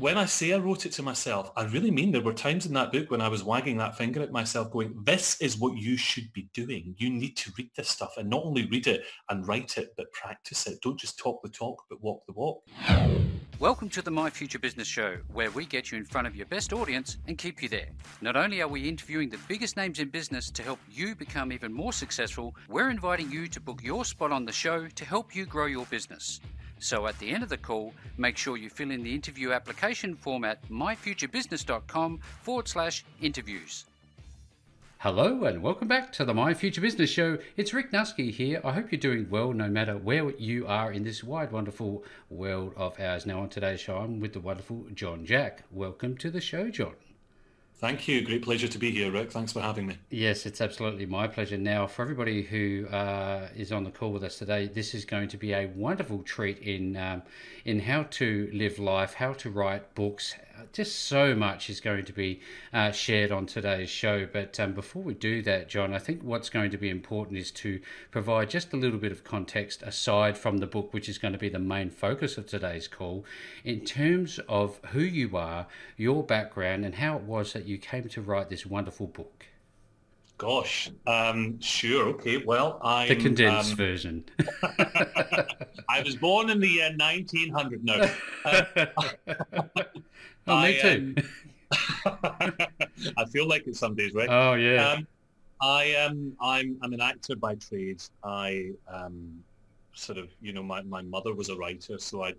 when I say I wrote it to myself, I really mean there were times in that book when I was wagging that finger at myself going, this is what you should be doing. You need to read this stuff and not only read it and write it, but practice it. Don't just talk the talk, but walk the walk. Welcome to the My Future Business Show, where we get you in front of your best audience and keep you there. Not only are we interviewing the biggest names in business to help you become even more successful, we're inviting you to book your spot on the show to help you grow your business. So at the end of the call, make sure you fill in the interview application form at myfuturebusiness.com forward slash interviews. Hello and welcome back to the My Future Business Show. It's Rick Nuske here. I hope you're doing well no matter where you are in this wide, wonderful world of ours. Now, on today's show, I'm with the wonderful John Jack. Welcome to the show, John. Thank you. Great pleasure to be here, Rick. Thanks for having me. Yes, it's absolutely my pleasure. Now, for everybody who uh, is on the call with us today, this is going to be a wonderful treat in um, in how to live life, how to write books, just so much is going to be uh, shared on today's show. But um, before we do that, John, I think what's going to be important is to provide just a little bit of context aside from the book, which is going to be the main focus of today's call, in terms of who you are, your background, and how it was that you came to write this wonderful book. Gosh, um, sure, okay. Well, I the condensed um, version. I was born in the year 1900. No, uh, Oh, I, me too. Um, I feel like it some days, right? Oh yeah. Um, I am. I'm. I'm an actor by trade. I um, sort of, you know, my, my mother was a writer, so I,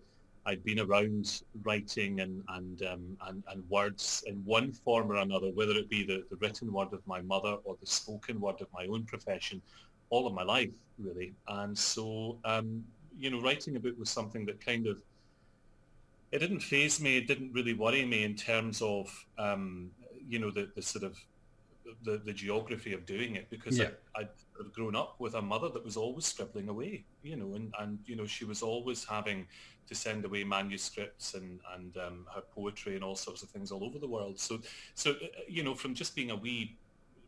I'd been around writing and and, um, and and words in one form or another, whether it be the, the written word of my mother or the spoken word of my own profession, all of my life really. And so, um, you know, writing a book was something that kind of it didn't phase me. It didn't really worry me in terms of um, you know the, the sort of the, the geography of doing it because yeah. I, I'd grown up with a mother that was always scribbling away, you know, and, and you know she was always having to send away manuscripts and and um, her poetry and all sorts of things all over the world. So so uh, you know from just being a wee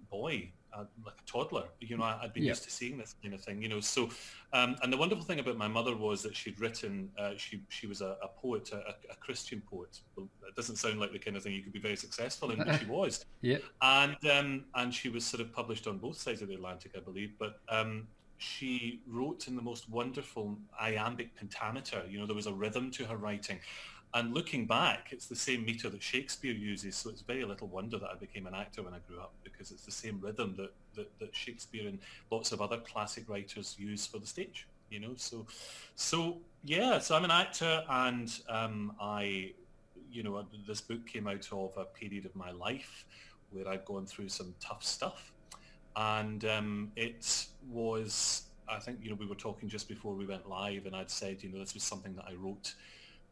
boy like a toddler. You know, I, had been yeah. used to seeing this kind of thing. You know, so um, and the wonderful thing about my mother was that she'd written. Uh, she she was a, a poet, a, a, Christian poet. Well, it doesn't sound like the kind of thing you could be very successful in, but she was. yeah. And um, and she was sort of published on both sides of the Atlantic, I believe. But um, she wrote in the most wonderful iambic pentameter. You know, there was a rhythm to her writing. And looking back, it's the same meter that Shakespeare uses, so it's very little wonder that I became an actor when I grew up because it's the same rhythm that, that, that Shakespeare and lots of other classic writers use for the stage. You know, so so yeah, so I'm an actor, and um, I, you know, this book came out of a period of my life where I'd gone through some tough stuff, and um, it was I think you know we were talking just before we went live, and I'd said you know this was something that I wrote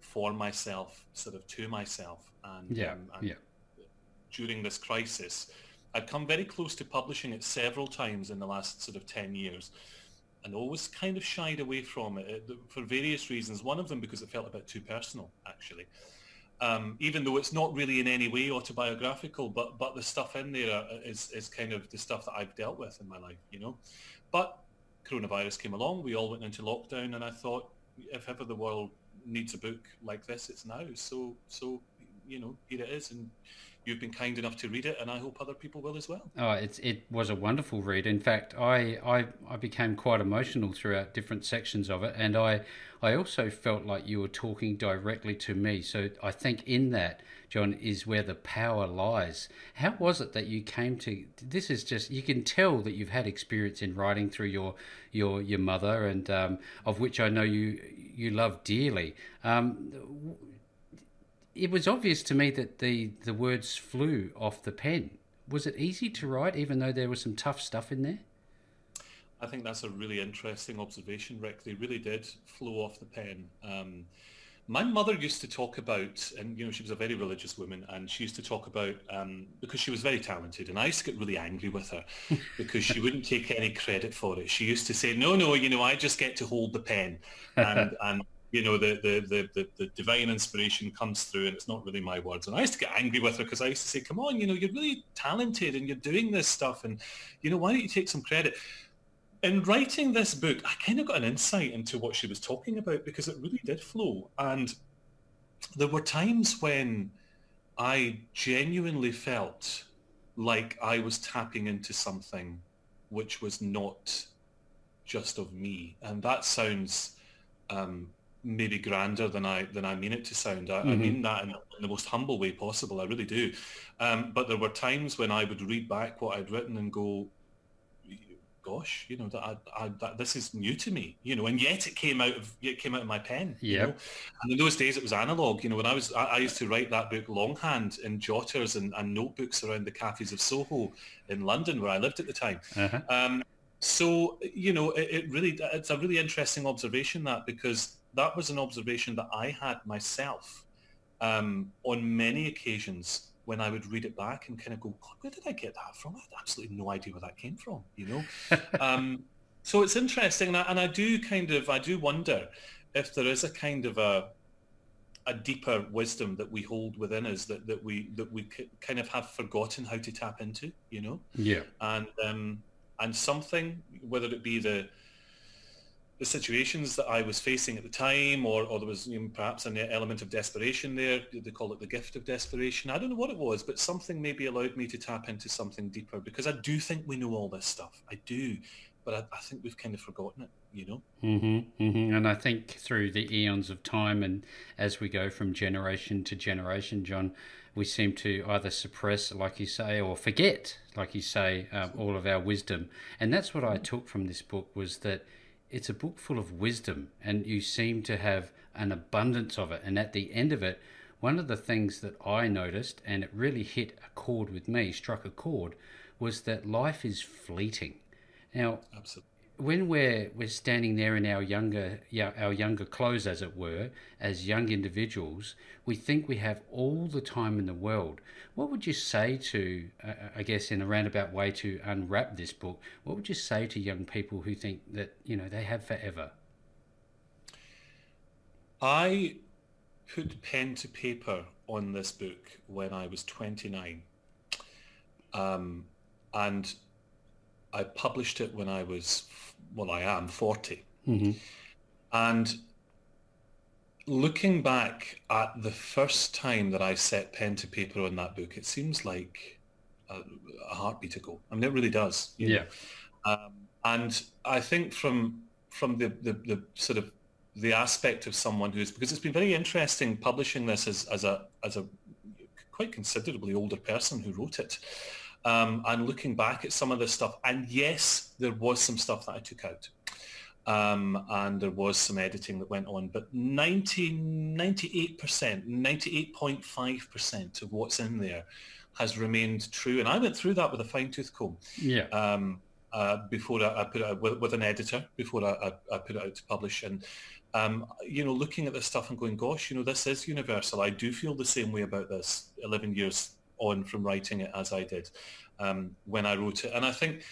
for myself, sort of to myself. And, yeah, um, and yeah. during this crisis, I'd come very close to publishing it several times in the last sort of 10 years and always kind of shied away from it uh, for various reasons. One of them because it felt a bit too personal, actually. Um, even though it's not really in any way autobiographical, but but the stuff in there uh, is is kind of the stuff that I've dealt with in my life, you know. But coronavirus came along, we all went into lockdown, and I thought, if ever the world needs a book like this, it's now. So, so you know, here it is, and you've been kind enough to read it, and I hope other people will as well. Oh, it's it was a wonderful read. In fact, I I, I became quite emotional throughout different sections of it, and I I also felt like you were talking directly to me. So I think in that, John, is where the power lies. How was it that you came to? This is just you can tell that you've had experience in writing through your your your mother, and um, of which I know you you love dearly. Um, it was obvious to me that the, the words flew off the pen. Was it easy to write, even though there was some tough stuff in there? I think that's a really interesting observation, Rick. They really did flow off the pen. Um, my mother used to talk about, and you know, she was a very religious woman, and she used to talk about um, because she was very talented, and I used to get really angry with her because she wouldn't take any credit for it. She used to say, "No, no, you know, I just get to hold the pen," and and you know, the, the, the, the, the divine inspiration comes through and it's not really my words. And I used to get angry with her because I used to say, come on, you know, you're really talented and you're doing this stuff and, you know, why don't you take some credit? In writing this book, I kind of got an insight into what she was talking about because it really did flow. And there were times when I genuinely felt like I was tapping into something which was not just of me. And that sounds um, maybe grander than I than I mean it to sound. I, mm-hmm. I mean that in, in, the most humble way possible. I really do. Um, but there were times when I would read back what I'd written and go, gosh, you know, that, I, I, that this is new to me, you know, and yet it came out of it came out of my pen. Yeah. You know? And in those days it was analog. You know, when I was I, used to write that book longhand in jotters and, and, notebooks around the cafes of Soho in London where I lived at the time. Uh-huh. Um, so you know, it, it really it's a really interesting observation that because that was an observation that I had myself um, on many occasions when I would read it back and kind of go, God, where did I get that from? I had absolutely no idea where that came from, you know? um, so it's interesting. And I, and I do kind of, I do wonder if there is a kind of a, a deeper wisdom that we hold within us that, that we that we kind of have forgotten how to tap into, you know. Yeah. And um, and something, whether it be the the situations that I was facing at the time, or, or there was you know, perhaps an element of desperation there. They call it the gift of desperation. I don't know what it was, but something maybe allowed me to tap into something deeper because I do think we know all this stuff. I do, but I, I think we've kind of forgotten it, you know? Mm-hmm, mm-hmm. And I think through the eons of time and as we go from generation to generation, John, we seem to either suppress, like you say, or forget, like you say, um, all of our wisdom. And that's what I took from this book was that – it's a book full of wisdom, and you seem to have an abundance of it. And at the end of it, one of the things that I noticed, and it really hit a chord with me, struck a chord, was that life is fleeting. Now, Absolutely when we're we're standing there in our younger our younger clothes as it were as young individuals we think we have all the time in the world. What would you say to uh, i guess in a roundabout way to unwrap this book what would you say to young people who think that you know they have forever? I put pen to paper on this book when i was 29 um, and I published it when I was, well, I am 40. Mm-hmm. And looking back at the first time that I set pen to paper on that book, it seems like a, a heartbeat ago. I mean, it really does. yeah. Um, and I think from from the, the, the sort of the aspect of someone who's because it's been very interesting publishing this as, as a as a quite considerably older person who wrote it um, and looking back at some of this stuff. And yes, there was some stuff that I took out. Um, and there was some editing that went on, but 90, 98%, 98.5% of what's in there has remained true. And I went through that with a fine tooth comb. Yeah. Um, uh, before I, I, put it out with, with, an editor, before I, I, put it out to publish. And, um, you know, looking at this stuff and going, gosh, you know, this is universal. I do feel the same way about this 11 years on from writing it as I did um, when I wrote it. And I think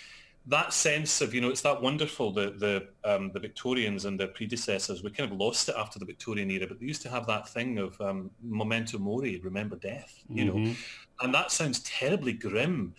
that sense of, you know, it's that wonderful, the the um, the Victorians and their predecessors, we kind of lost it after the Victorian era, but they used to have that thing of um, memento mori, remember death, you mm-hmm. know, and that sounds terribly grim,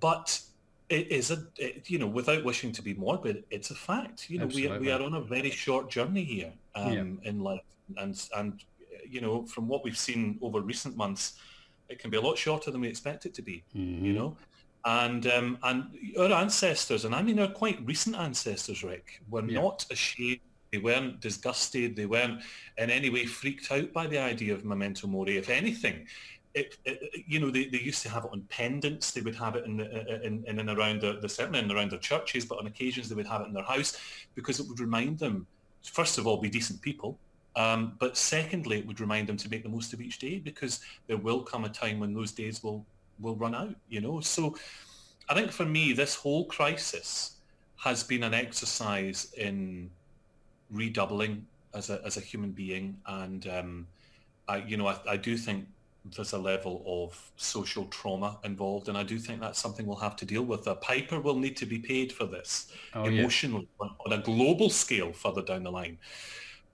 but it is a, it, you know, without wishing to be morbid, it's a fact. You know, we, we are on a very short journey here um, yeah. in life, and and you know, from what we've seen over recent months, it can be a lot shorter than we expect it to be. Mm-hmm. You know, and um, and our ancestors, and I mean our quite recent ancestors, Rick, were yeah. not ashamed. They weren't disgusted. They weren't in any way freaked out by the idea of memento mori. If anything, it, it, you know, they, they used to have it on pendants. They would have it in, the, in, in and around the, the certainly in and around their churches, but on occasions they would have it in their house because it would remind them, first of all, be decent people, um, but secondly, it would remind them to make the most of each day because there will come a time when those days will will run out. You know, so I think for me, this whole crisis has been an exercise in redoubling as a as a human being, and um, I, you know, I, I do think there's a level of social trauma involved, and I do think that's something we'll have to deal with. A piper will need to be paid for this oh, emotionally yeah. on, on a global scale further down the line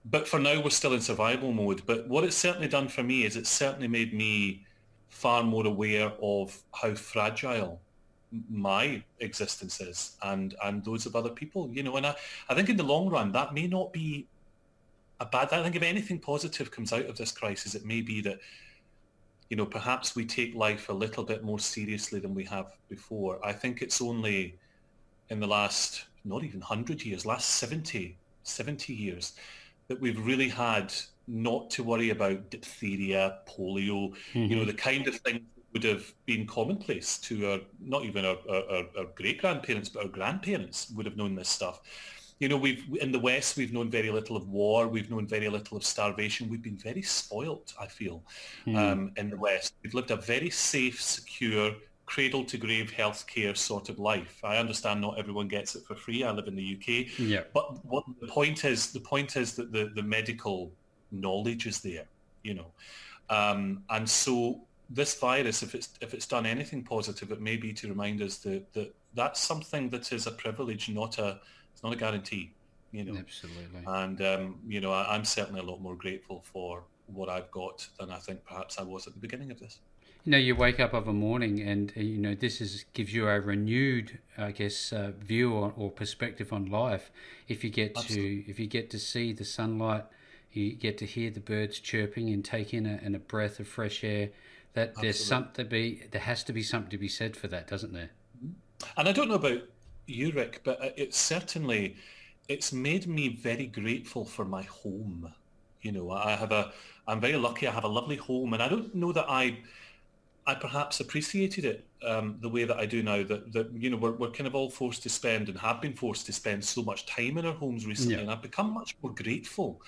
but for now we're still in survival mode. But what it's certainly done for me is it's certainly made me far more aware of how fragile my existence is and and those of other people you know and I, I think in the long run that may not be a bad. I think if anything positive comes out of this crisis, it may be that you know perhaps we take life a little bit more seriously than we have before. I think it's only in the last not even 100 years, last 70, 70 years, that we've really had not to worry about diphtheria, polio, mm-hmm. you know, mm-hmm. the kind of thing would have been commonplace to our, not even our, our, our great-grandparents, but our grandparents would have known this stuff. You know, we've in the West, we've known very little of war. We've known very little of starvation. We've been very spoilt, I feel, mm. um, in the West. We've lived a very safe, secure, cradle to grave healthcare sort of life. I understand not everyone gets it for free. I live in the UK. Yeah. But what the point is, the point is that the, the medical knowledge is there, you know. Um, and so this virus, if it's if it's done anything positive, it may be to remind us that, that that's something that is a privilege, not a it's not a guarantee. You know, absolutely. And um, you know, I, I'm certainly a lot more grateful for what I've got than I think perhaps I was at the beginning of this you know you wake up of a morning and uh, you know this is gives you a renewed i guess uh, view on, or perspective on life if you get Absolutely. to if you get to see the sunlight you get to hear the birds chirping and take in a, in a breath of fresh air that Absolutely. there's something to be there has to be something to be said for that doesn't there mm-hmm. and i don't know about you rick but it's certainly it's made me very grateful for my home you know i have a i'm very lucky i have a lovely home and i don't know that i I perhaps appreciated it um, the way that I do now. That that you know we're we're kind of all forced to spend and have been forced to spend so much time in our homes recently, yeah. and I've become much more grateful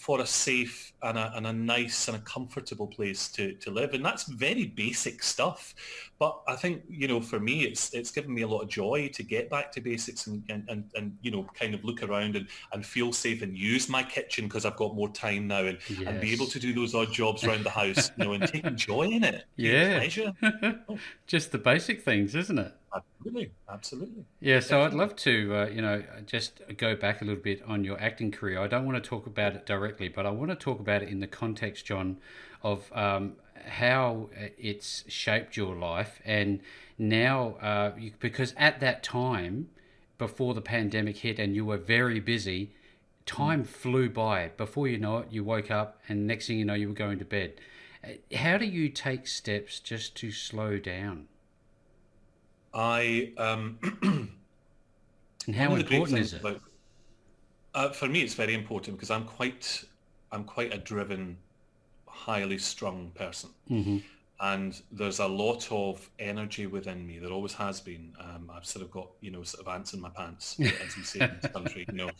for a safe and a, and a nice and a comfortable place to, to live. And that's very basic stuff. But I think, you know, for me, it's it's given me a lot of joy to get back to basics and, and, and, and you know, kind of look around and, and feel safe and use my kitchen because I've got more time now and, yes. and be able to do those odd jobs around the house, you know, and taking joy in it. Yeah. Pleasure. Just the basic things, isn't it? Absolutely, absolutely. Yeah, so. I'd love to, uh, you know, just go back a little bit on your acting career. I don't want to talk about it directly, but I want to talk about it in the context, John, of um, how it's shaped your life, and now uh, you, because at that time, before the pandemic hit, and you were very busy, time mm. flew by. Before you know it, you woke up, and next thing you know, you were going to bed. Uh, how do you take steps just to slow down? I um, and how important is it? About, uh, for me, it's very important because I'm quite I'm quite a driven, highly strung person, mm-hmm. and there's a lot of energy within me. There always has been. Um, I've sort of got you know sort of ants in my pants, as we say in this country, you know,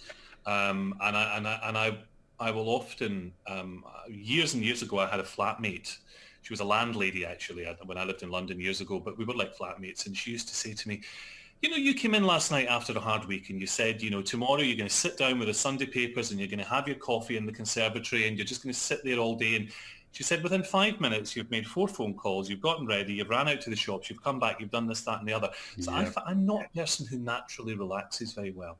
um, and I and I and I I will often um, years and years ago I had a flatmate she was a landlady actually uh, when I lived in London years ago, but we were like flatmates. And she used to say to me, you know, you came in last night after a hard week and you said, you know, tomorrow you're going to sit down with the Sunday papers and you're going to have your coffee in the conservatory and you're just going to sit there all day. And she said, within five minutes, you've made four phone calls, you've gotten ready, you've ran out to the shops, you've come back, you've done this, that and the other. So yep. I, I'm not a person who naturally relaxes very well.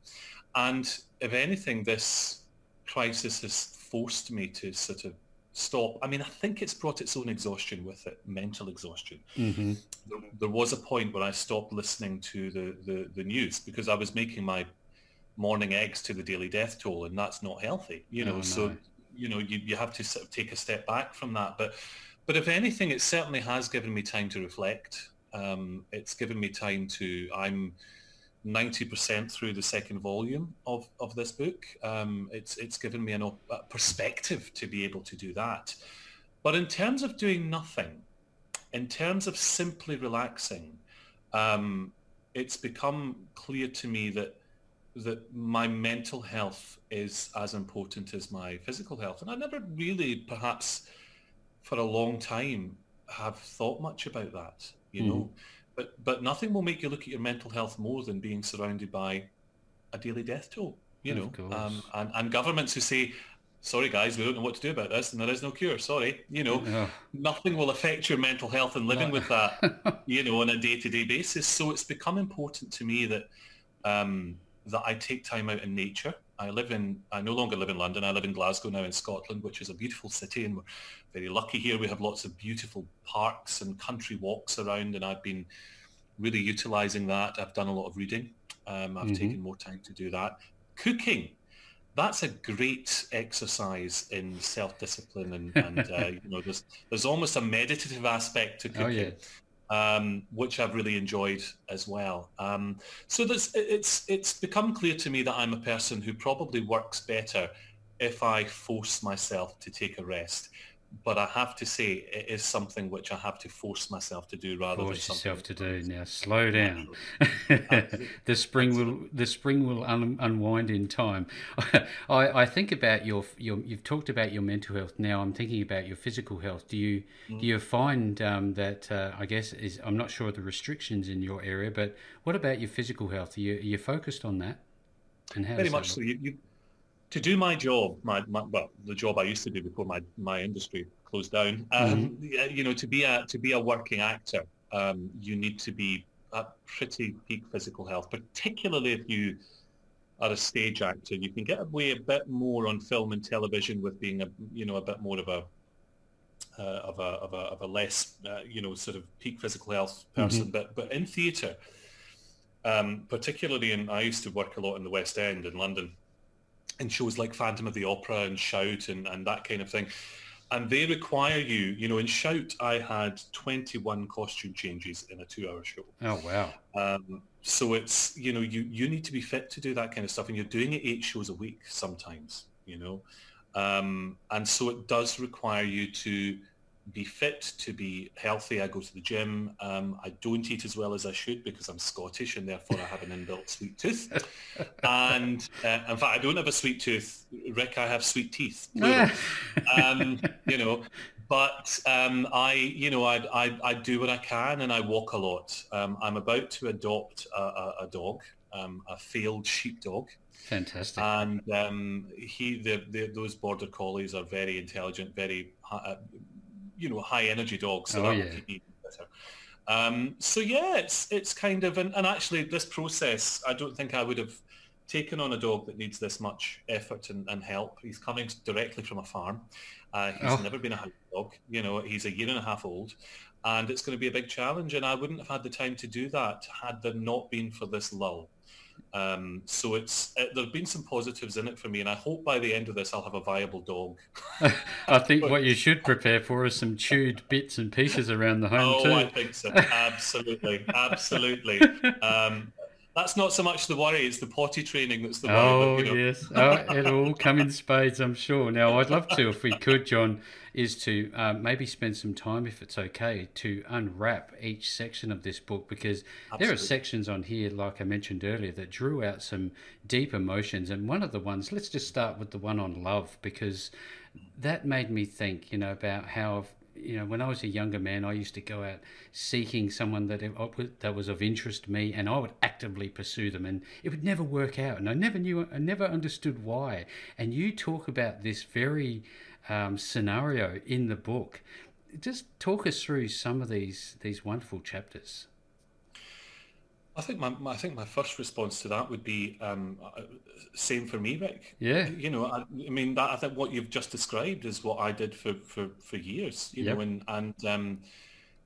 And if anything, this crisis has forced me to sort of stop. I mean, I think it's brought its own exhaustion with it, mental exhaustion. Mm-hmm. There, there, was a point where I stopped listening to the, the, the, news because I was making my morning eggs to the daily death toll, and that's not healthy, you know. Oh, no. So, you know, you, you have to sort of take a step back from that. But, but if anything, it certainly has given me time to reflect. Um, it's given me time to, I'm 90% through the second volume of, of this book. Um, it's, it's given me an, a perspective to be able to do that. But in terms of doing nothing, in terms of simply relaxing, um, it's become clear to me that that my mental health is as important as my physical health. And I never really, perhaps for a long time, have thought much about that, you mm. know. But but nothing will make you look at your mental health more than being surrounded by a daily death toll. You know, um, and and governments who say, "Sorry, guys, we don't know what to do about this, and there is no cure." Sorry, you know, yeah. nothing will affect your mental health and living with that, you know, on a day-to-day basis. So it's become important to me that um, that I take time out in nature. I live in, I no longer live in London. I live in Glasgow now in Scotland, which is a beautiful city, and we're very lucky here. We have lots of beautiful parks and country walks around, and I've been really utilising that. I've done a lot of reading. Um, I've mm-hmm. taken more time to do that. Cooking. that's a great exercise in self-discipline and, and uh, you know there's there's almost a meditative aspect to cooking. Oh, yeah. Um, which I've really enjoyed as well. Um, so it's it's become clear to me that I'm a person who probably works better if I force myself to take a rest but I have to say it is something which I have to force myself to do rather force than yourself to do. Now slow down. the spring will the spring will un, unwind in time. I, I think about your your you've talked about your mental health. Now I'm thinking about your physical health. Do you mm. do you find um, that uh, I guess is I'm not sure of the restrictions in your area, but what about your physical health? Are you are you focused on that? And how very much so. You, you to do my job, my, my, well, the job I used to do before my, my industry closed down, um, mm-hmm. you know, to be a to be a working actor, um, you need to be at pretty peak physical health, particularly if you are a stage actor. You can get away a bit more on film and television with being a you know a bit more of a uh, of a of a of a less uh, you know sort of peak physical health person, mm-hmm. but but in theatre. Um, particularly in, I used to work a lot in the West End in London, in shows like Phantom of the Opera and Shout and, and that kind of thing. And they require you, you know, in Shout, I had 21 costume changes in a two-hour show. Oh, wow. Um, so it's, you know, you, you need to be fit to do that kind of stuff. And you're doing it eight shows a week sometimes, you know. Um, and so it does require you to be fit, to be healthy. I go to the gym. Um, I don't eat as well as I should because I'm Scottish and therefore I have an inbuilt sweet tooth. and uh, in fact, I don't have a sweet tooth. Rick, I have sweet teeth. um, you know, but um, I, you know, I, I, I, do what I can and I walk a lot. Um, I'm about to adopt a, a, a dog, um, a failed sheepdog. Fantastic. And um, he, the, the, those border collies are very intelligent, very uh, you know high energy dogs, so oh, that yeah. keep me better. Um, so yeah, it's it's kind of and, and actually this process, I don't think I would have taken on a dog that needs this much effort and, and help. He's coming directly from a farm. Uh, he's oh. never been a house dog. You know, he's a year and a half old, and it's going to be a big challenge. And I wouldn't have had the time to do that had there not been for this lull. Um, so it's it, there have been some positives in it for me, and I hope by the end of this I'll have a viable dog. I think what you should prepare for is some chewed bits and pieces around the home oh, too. I think so. Absolutely, absolutely. Um, that's not so much the worry; it's the potty training that's the worry. Oh but, you know. yes, oh, it'll all come in spades, I'm sure. Now, I'd love to, if we could, John, is to uh, maybe spend some time, if it's okay, to unwrap each section of this book because Absolutely. there are sections on here, like I mentioned earlier, that drew out some deep emotions. And one of the ones, let's just start with the one on love because that made me think, you know, about how you know, when I was a younger man, I used to go out seeking someone that that was of interest to me, and I would actively pursue them, and it would never work out, and I never knew, I never understood why. And you talk about this very um, scenario in the book. Just talk us through some of these these wonderful chapters. I think my, my, I think my first response to that would be um, same for me, Rick. Yeah. You know, I, I, mean, that I think what you've just described is what I did for for, for years. You yep. know, and and um,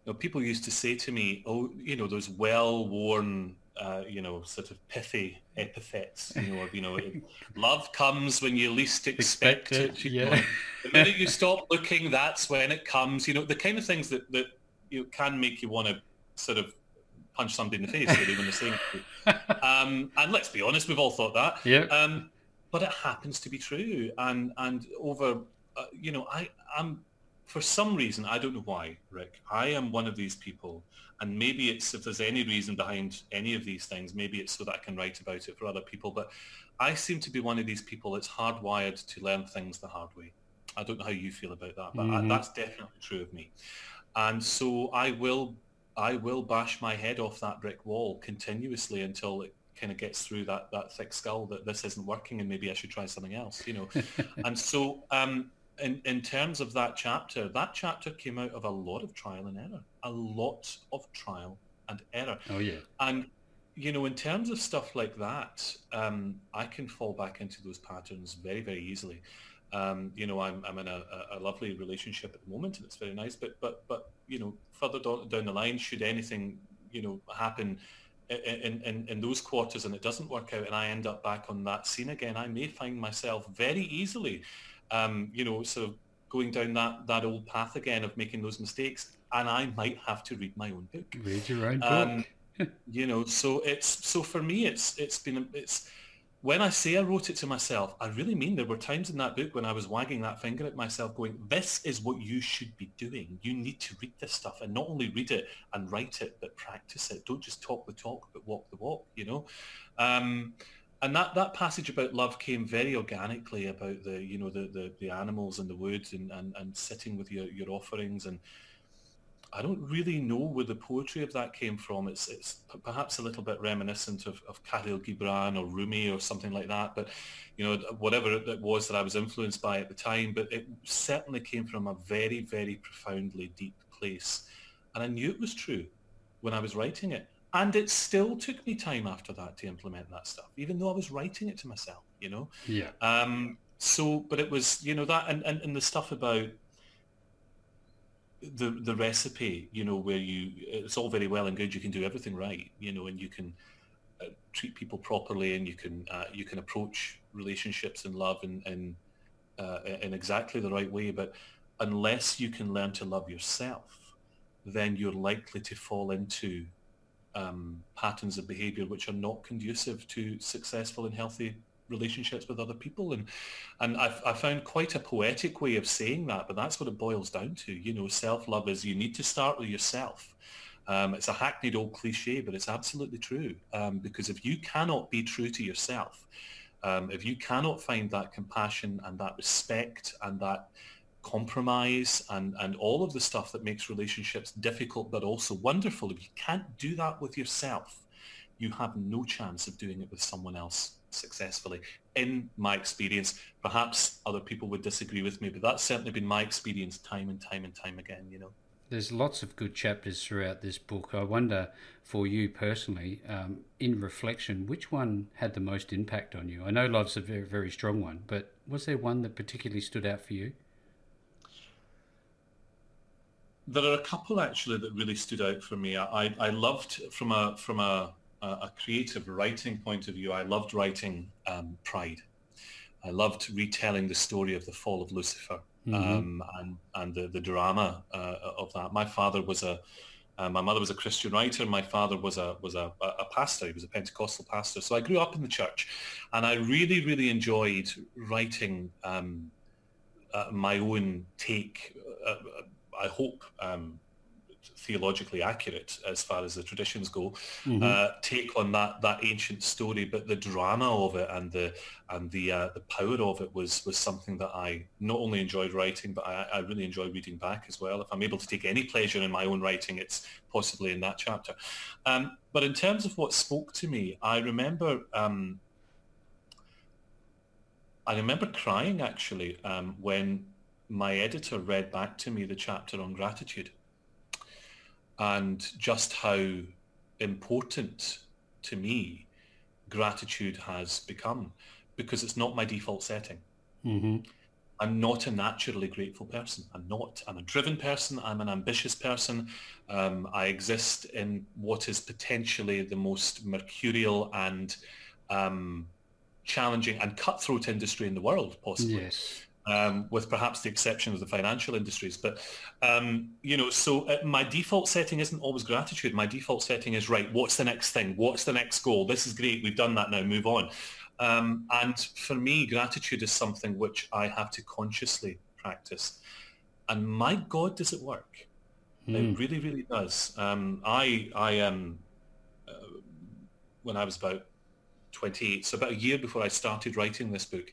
you know, people used to say to me, "Oh, you know, those well-worn, uh, you know, sort of pithy epithets. You know, of, you know, love comes when you least expect, expect it. yeah. Know? The minute you stop looking, that's when it comes. You know, the kind of things that that you know, can make you want to sort of punch somebody in the face really when they're saying it. Um, and let's be honest, we've all thought that. Yeah. Um, but it happens to be true, and and over, uh, you know, I am for some reason I don't know why, Rick. I am one of these people, and maybe it's if there's any reason behind any of these things, maybe it's so that I can write about it for other people. But I seem to be one of these people that's hardwired to learn things the hard way. I don't know how you feel about that, but mm-hmm. I, that's definitely true of me. And so I will I will bash my head off that brick wall continuously until it kind of gets through that, that thick skull that this isn't working and maybe I should try something else, you know. and so um, in, in terms of that chapter, that chapter came out of a lot of trial and error, a lot of trial and error. Oh, yeah. And, you know, in terms of stuff like that, um, I can fall back into those patterns very, very easily. Um, you know, I'm, I'm in a, a, lovely relationship at the moment, and it's very nice. But but but you know, further down, down the line, should anything you know happen, in, in, in those quarters and it doesn't work out and I end up back on that scene again, I may find myself very easily, um, you know, sort of going down that, that old path again of making those mistakes and I might have to read my own book. Read your own um, book. you know, so it's, so for me, it's, it's been, it's, when I say I wrote it to myself, I really mean there were times in that book when I was wagging that finger at myself going, this is what you should be doing. You need to read this stuff and not only read it and write it, but practice it. Don't just talk the talk, but walk the walk, you know? Um, and that, that passage about love came very organically about the, you know, the, the, the animals in the woods and, and, and sitting with your, your offerings and, I don't really know where the poetry of that came from. It's it's perhaps a little bit reminiscent of, of Khalil Gibran or Rumi or something like that. But you know, whatever it was that I was influenced by at the time, but it certainly came from a very, very profoundly deep place. And I knew it was true when I was writing it. And it still took me time after that to implement that stuff, even though I was writing it to myself, you know? Yeah. Um, so, but it was, you know, that and, and, and the stuff about the the recipe, you know, where you it's all very well and good. You can do everything right, you know, and you can uh, treat people properly, and you can uh, you can approach relationships and love in in, uh, in exactly the right way. But unless you can learn to love yourself, then you're likely to fall into um, patterns of behavior which are not conducive to successful and healthy relationships with other people. And and I've, I found quite a poetic way of saying that but that's what it boils down to. You know self-love is you need to start with yourself. Um, it's a hackneyed old cliche but it's absolutely true. Um, because if you cannot be true to yourself um, if you cannot find that compassion and that respect and that compromise and, and all of the stuff that makes relationships difficult but also wonderful if you can't do that with yourself you have no chance of doing it with someone else successfully in my experience. Perhaps other people would disagree with me, but that's certainly been my experience time and time and time again, you know. There's lots of good chapters throughout this book. I wonder for you personally, um, in reflection, which one had the most impact on you? I know love's a very, very strong one, but was there one that particularly stood out for you? There are a couple actually that really stood out for me. I, I loved from a from a a creative writing point of view, I loved writing um, Pride. I loved retelling the story of the fall of Lucifer mm-hmm. um, and and the, the drama uh, of that. My father was a uh, my mother was a Christian writer. My father was a was a, a pastor. He was a Pentecostal pastor. So I grew up in the church, and I really really enjoyed writing um, uh, my own take. Uh, uh, I hope um, theologically accurate as far as the traditions go, mm-hmm. uh, take on that that ancient story, but the drama of it and the and the uh, the power of it was was something that I not only enjoyed writing, but I, I really enjoy reading back as well. If I'm able to take any pleasure in my own writing, it's possibly in that chapter. Um, but in terms of what spoke to me, I remember. Um, I remember crying actually um, when my editor read back to me the chapter on gratitude and just how important to me gratitude has become because it's not my default setting. Mm-hmm. I'm not a naturally grateful person. I'm not. I'm a driven person. I'm an ambitious person. Um, I exist in what is potentially the most mercurial and um, challenging and cutthroat industry in the world, possibly. Yes um, with perhaps the exception of the financial industries. But, um, you know, so uh, my default setting isn't always gratitude. My default setting is, right, what's the next thing? What's the next goal? This is great. We've done that now. Move on. Um, and for me, gratitude is something which I have to consciously practice. And my God, does it work? Mm. It hmm. really, really does. Um, I, I am, uh, when I was about 28, so about a year before I started writing this book,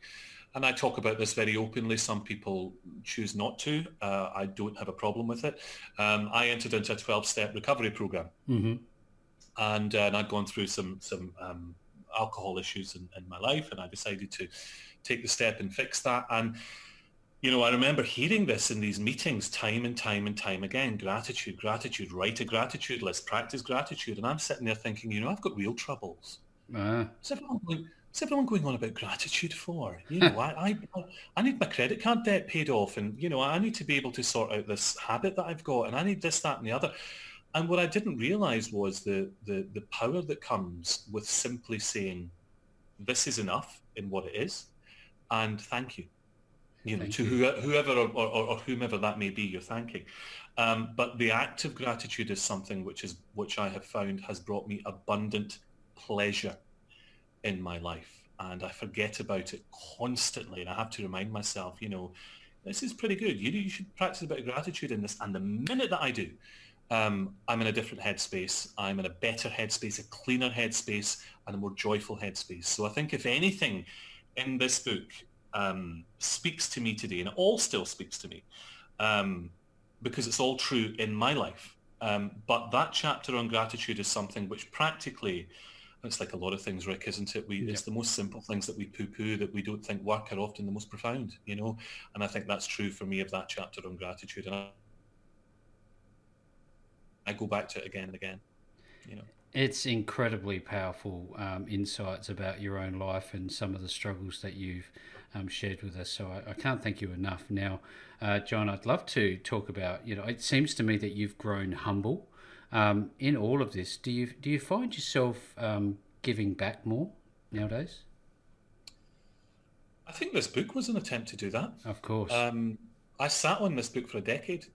and I talk about this very openly. Some people choose not to. Uh, I don't have a problem with it. Um, I entered into a 12-step recovery program, mm-hmm. and, uh, and I'd gone through some some um, alcohol issues in, in my life, and I decided to take the step and fix that. And you know, I remember hearing this in these meetings time and time and time again. Gratitude, gratitude, write a gratitude list, practice gratitude. And I'm sitting there thinking, you know, I've got real troubles. Uh. So What's everyone going on about gratitude for? You know, I, I I need my credit card debt paid off, and you know, I need to be able to sort out this habit that I've got, and I need this, that, and the other. and what I didn't realize was the, the, the power that comes with simply saying, this is enough in what it is, and thank you. You know, thank to you. whoever or, or, or, whomever that may be, you're thanking. Um, but the act of gratitude is something which is which I have found has brought me abundant pleasure in my life, and I forget about it constantly, and I have to remind myself, you know, this is pretty good. You, you should practice a bit of gratitude in this, and the minute that I do, um, I'm in a different headspace. I'm in a better headspace, a cleaner headspace, and a more joyful headspace. So I think if anything in this book um, speaks to me today, and it all still speaks to me, um, because it's all true in my life. Um, but that chapter on gratitude is something which practically, it's like a lot of things, Rick, isn't it? We, yeah. It's the most simple things that we poo-poo that we don't think work are often the most profound, you know? And I think that's true for me of that chapter on gratitude. And I, I go back to it again and again. You know, it's incredibly powerful um, insights about your own life and some of the struggles that you've um, shared with us. So I, I, can't thank you enough. Now, uh, John, I'd love to talk about. You know, it seems to me that you've grown humble um, in all of this. Do you do you find yourself um, giving back more nowadays? I think this book was an attempt to do that. Of course. Um, I sat on this book for a decade.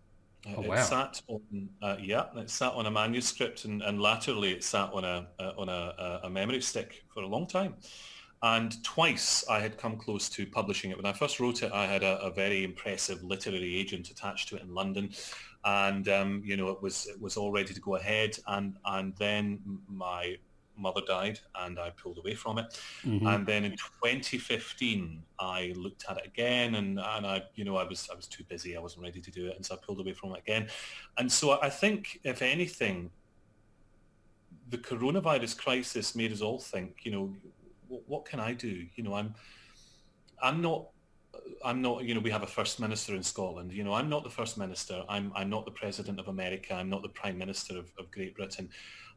Oh, it wow. sat on uh, yeah, it sat on a manuscript, and, and latterly it sat on a, a on a, a, memory stick for a long time. And twice I had come close to publishing it. When I first wrote it, I had a, a very impressive literary agent attached to it in London, and um, you know it was it was all ready to go ahead. And and then my mother died and I pulled away from it. Mm-hmm. And then in 2015, I looked at it again and, and I, you know, I was, I was too busy. I wasn't ready to do it. And so I pulled away from it again. And so I think if anything, the coronavirus crisis made us all think, you know, what, can I do? You know, I'm, I'm not I'm not, you know, we have a first minister in Scotland. You know, I'm not the first minister. I'm, I'm not the president of America. I'm not the prime minister of, of Great Britain.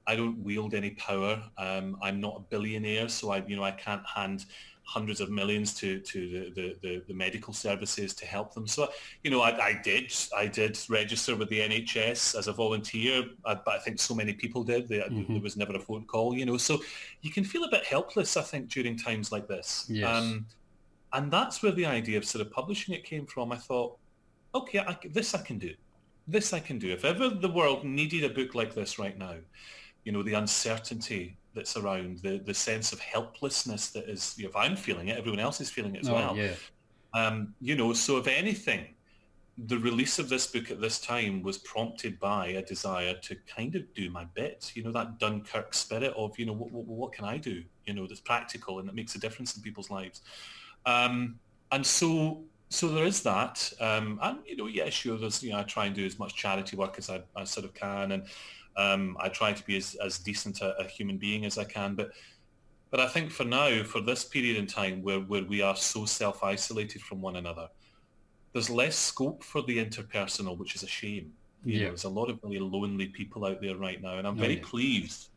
I don't wield any power. Um, I'm not a billionaire, so I, you know, I can't hand hundreds of millions to to the, the, the, the medical services to help them. So, you know, I, I, did I did register with the NHS as a volunteer, uh, but I think so many people did. They, mm-hmm. There was never a phone call, you know. So you can feel a bit helpless, I think, during times like this. Yes. Um, and that's where the idea of sort of publishing it came from. I thought, okay, I, this I can do. This I can do. If ever the world needed a book like this right now, you know, the uncertainty that's around, the, the sense of helplessness that is, you know, if I'm feeling it, everyone else is feeling it as oh, well. Yeah. Um, you know, so if anything, the release of this book at this time was prompted by a desire to kind of do my bit, you know, that Dunkirk spirit of, you know, what, what, what can I do, you know, that's practical and that makes a difference in people's lives. Um, and so so there is that. Um, and, you know, yeah, sure, there's, you know, I try and do as much charity work as I, I sort of can. And um, I try to be as, as decent a, a, human being as I can, but but I think for now, for this period in time where, where we are so self-isolated from one another, there's less scope for the interpersonal, which is a shame. You yeah. know, there's a lot of really lonely people out there right now, and I'm oh, very yeah. pleased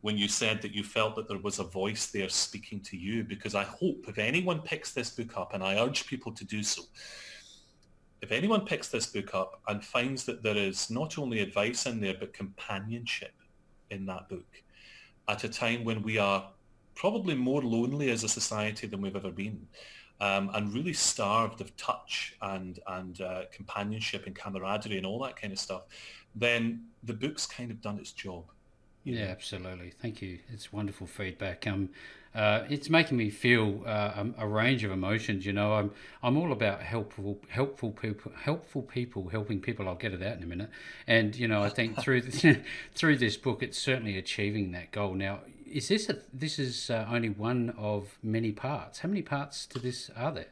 when you said that you felt that there was a voice there speaking to you, because I hope if anyone picks this book up, and I urge people to do so, if anyone picks this book up and finds that there is not only advice in there, but companionship in that book at a time when we are probably more lonely as a society than we've ever been um, and really starved of touch and, and uh, companionship and camaraderie and all that kind of stuff, then the book's kind of done its job. Yeah, absolutely. Thank you. It's wonderful feedback. Um, uh, it's making me feel uh, a, a, range of emotions. You know, I'm I'm all about helpful helpful people helpful people helping people. I'll get it out in a minute. And you know, I think through the, through this book, it's certainly achieving that goal. Now, is this a this is uh, only one of many parts? How many parts to this are there?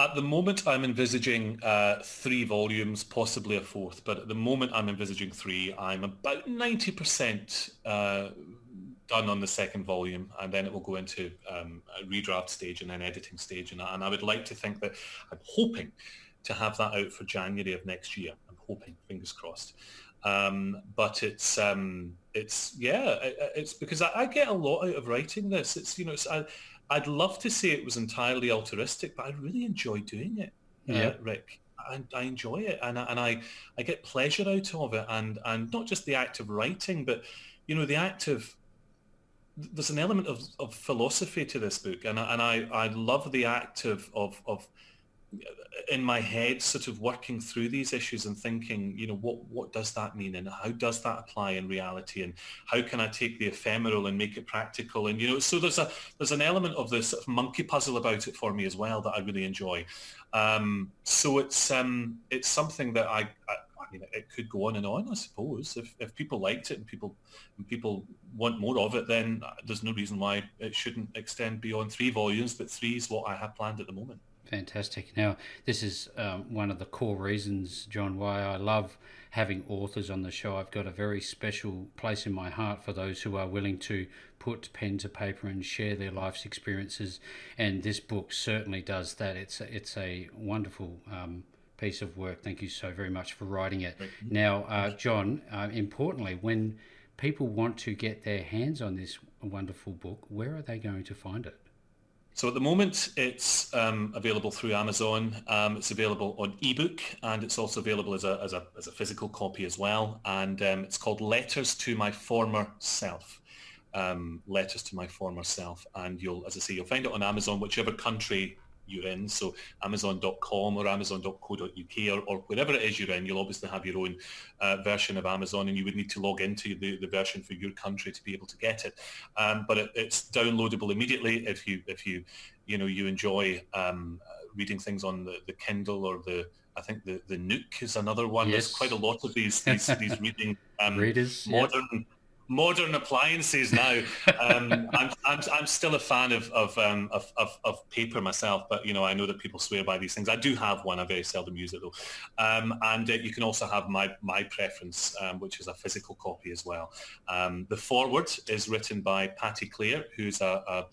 At the moment, I'm envisaging uh, three volumes, possibly a fourth. But at the moment, I'm envisaging three. I'm about ninety percent uh, done on the second volume, and then it will go into um, a redraft stage and then editing stage. And, and I would like to think that I'm hoping to have that out for January of next year. I'm hoping, fingers crossed. Um, but it's um, it's yeah, it's because I, I, get a lot out of writing this. It's you know, it's, I, I'd love to say it was entirely altruistic, but I really enjoy doing it, uh. Rick. I, I enjoy it and, I, and I, I get pleasure out of it and, and not just the act of writing, but, you know, the act of, there's an element of, of philosophy to this book and, I, and I, I love the act of, of, of in my head sort of working through these issues and thinking, you know, what, what does that mean and how does that apply in reality and how can I take the ephemeral and make it practical? And, you know, so there's a, there's an element of this sort of monkey puzzle about it for me as well that I really enjoy. Um, so it's, um, it's something that I, I It could go on and on, I suppose. If, if people liked it and people and people want more of it, then there's no reason why it shouldn't extend beyond three volumes. But three is what I have planned at the moment. Fantastic. Now, this is um, one of the core reasons, John, why I love having authors on the show. I've got a very special place in my heart for those who are willing to put pen to paper and share their life's experiences. And this book certainly does that. It's a, it's a wonderful um, piece of work. Thank you so very much for writing it. Now, uh, John, uh, importantly, when people want to get their hands on this wonderful book, where are they going to find it? So at the moment, it's um, available through Amazon. Um, it's available on ebook, and it's also available as a as a as a physical copy as well. And um, it's called Letters to My Former Self. Um, Letters to My Former Self, and you'll, as I say, you'll find it on Amazon, whichever country you're in. So amazon.com or amazon.co.uk or, or wherever it is you're in, you'll obviously have your own uh, version of Amazon and you would need to log into the, the version for your country to be able to get it. Um, but it, it's downloadable immediately if you, if you, you know, you enjoy um, reading things on the, the Kindle or the, I think the, the Nook is another one. Yes. There's quite a lot of these these, these reading um, readers, modern modern appliances now. Um, I'm, I'm, I'm still a fan of of, um, of, of, of paper myself, but you know I know that people swear by these things. I do have one. I very seldom use it though. Um, and uh, you can also have my my preference, um, which is a physical copy as well. Um, the foreword is written by Patti Clare, who's a, a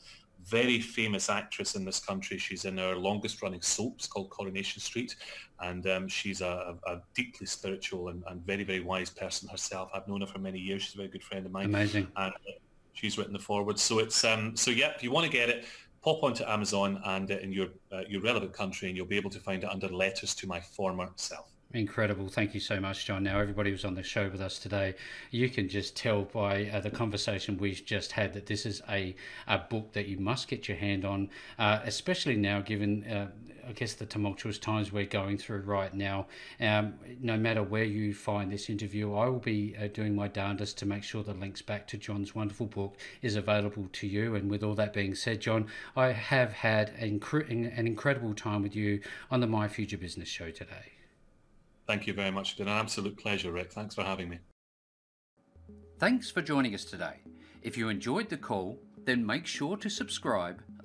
very famous actress in this country. She's in our longest running soaps called Coronation Street. And um, she's a, a, deeply spiritual and, and, very, very wise person herself. I've known her for many years. She's a very good friend of mine. Amazing. And she's written the foreword. So it's, um, so yeah, if you want to get it, pop onto Amazon and uh, in your, uh, your relevant country and you'll be able to find it under Letters to My Former Self. Incredible. Thank you so much, John. Now, everybody who's on the show with us today, you can just tell by uh, the conversation we've just had that this is a, a book that you must get your hand on, uh, especially now, given, uh, I guess, the tumultuous times we're going through right now. Um, no matter where you find this interview, I will be uh, doing my darndest to make sure the links back to John's wonderful book is available to you. And with all that being said, John, I have had an, an incredible time with you on the My Future Business show today. Thank you very much. It's been an absolute pleasure, Rick. Thanks for having me. Thanks for joining us today. If you enjoyed the call, then make sure to subscribe,